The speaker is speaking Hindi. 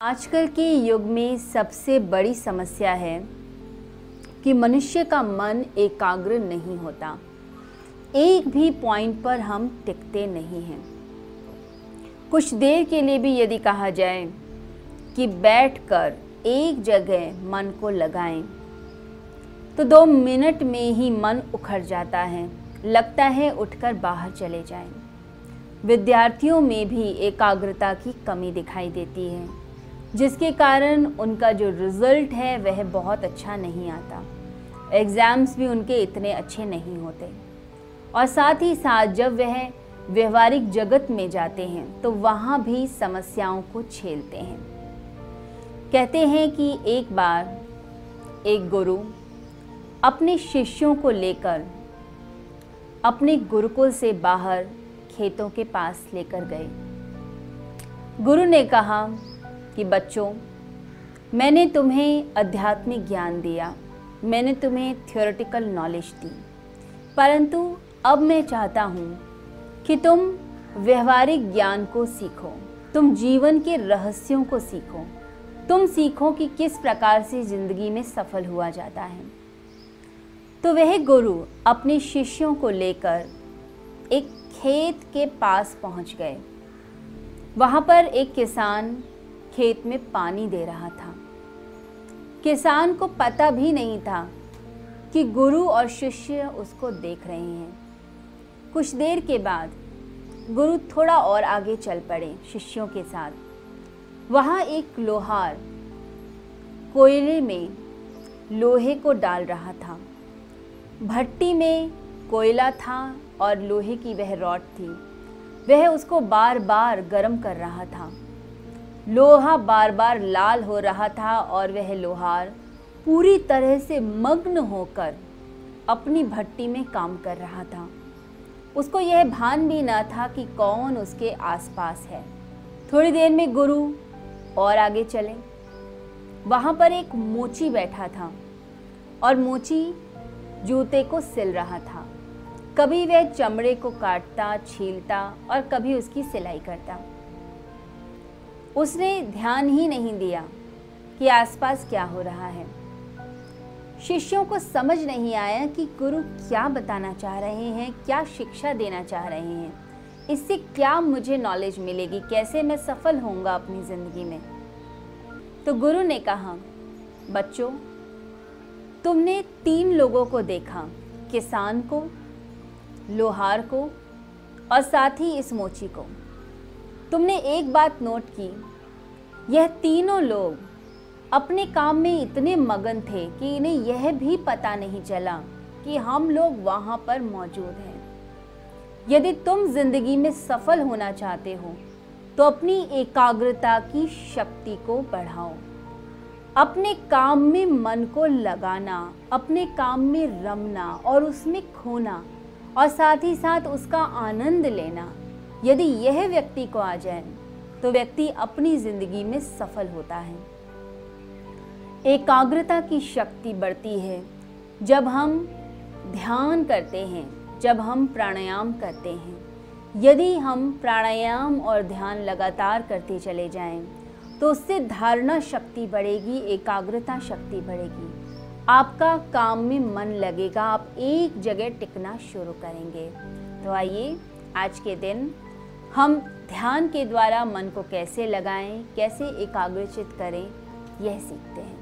आजकल के युग में सबसे बड़ी समस्या है कि मनुष्य का मन एकाग्र नहीं होता। एक भी पॉइंट पर हम टिकते नहीं हैं। कुछ देर के लिए भी यदि कहा जाए कि बैठकर एक जगह मन को लगाएँ तो दो मिनट में ही मन उखड़ जाता है, लगता है उठकर बाहर चले जाएँ। विद्यार्थियों में भी एकाग्रता की कमी दिखाई देती है। जिसके कारण उनका जो रिज़ल्ट है, वह बहुत अच्छा नहीं आता। एग्ज़ाम्स भी उनके इतने अच्छे नहीं होते। और साथ ही साथ जब वह व्यवहारिक जगत में जाते हैं तो वहाँ भी समस्याओं को झेलते हैं। कहते हैं कि एक बार एक गुरु अपने शिष्यों को लेकर अपने गुरुकुल से बाहर खेतों के पास लेकर गए। गुरु ने कहा कि बच्चों, मैंने तुम्हें आध्यात्मिक ज्ञान दिया, मैंने तुम्हें थियोरेटिकल नॉलेज दी। परंतु अब मैं चाहता हूँ कि तुम व्यवहारिक ज्ञान को सीखो, तुम जीवन के रहस्यों को सीखो, तुम सीखो कि किस प्रकार से ज़िंदगी में सफल हुआ जाता है। तो वह गुरु अपने शिष्यों को लेकर एक खेत के पास पहुँच गए। वहाँ पर एक किसान खेत में पानी दे रहा था। किसान को पता भी नहीं था कि गुरु और शिष्य उसको देख रहे हैं। कुछ देर के बाद गुरु थोड़ा और आगे चल पड़े शिष्यों के साथ। वहाँ एक लोहार कोयले में लोहे को डाल रहा था। भट्टी में कोयला था और लोहे की वह रॉड थी। वह उसको बार बार गर्म कर रहा था। लोहा बार बार लाल हो रहा था और वह लोहार पूरी तरह से मग्न होकर अपनी भट्टी में काम कर रहा था। उसको यह भान भी ना था कि कौन उसके आसपास है। थोड़ी देर में गुरु और आगे चले। वहाँ पर एक मोची बैठा था और मोची जूते को सिल रहा था। कभी वह चमड़े को काटता, छीलता और कभी उसकी सिलाई करता। उसने ध्यान ही नहीं दिया कि आसपास क्या हो रहा है। शिष्यों को समझ नहीं आया कि गुरु क्या बताना चाह रहे हैं, क्या शिक्षा देना चाह रहे हैं। इससे क्या मुझे नॉलेज मिलेगी? कैसे मैं सफल होऊँगा अपनी ज़िंदगी में? तो गुरु ने कहा, बच्चों, तुमने तीन लोगों को देखा, किसान को, लोहार को और साथ ही इस मोची को। तुमने एक बात नोट की। यह तीनों लोग अपने काम में इतने मगन थे कि इन्हें यह भी पता नहीं चला कि हम लोग वहाँ पर मौजूद हैं। यदि तुम ज़िंदगी में सफल होना चाहते हो तो अपनी एकाग्रता की शक्ति को बढ़ाओ। अपने काम में मन को लगाना, अपने काम में रमना और उसमें खोना और साथ ही साथ उसका आनंद लेना। यदि यह व्यक्ति को आ जाए तो व्यक्ति अपनी ज़िंदगी में सफल होता है। एकाग्रता की शक्ति बढ़ती है। जब हम ध्यान करते हैं जब हम प्राणायाम करते हैं यदि हम प्राणायाम और ध्यान लगातार करते चले जाएँ, तो उससे धारणा शक्ति बढ़ेगी एकाग्रता शक्ति बढ़ेगी। आपका काम में मन लगेगा आप एक जगह टिकना शुरू करेंगे। तो आइए आज के दिन हम ध्यान के द्वारा मन को कैसे लगाएँ, कैसे एकाग्रचित करें यह सीखते हैं।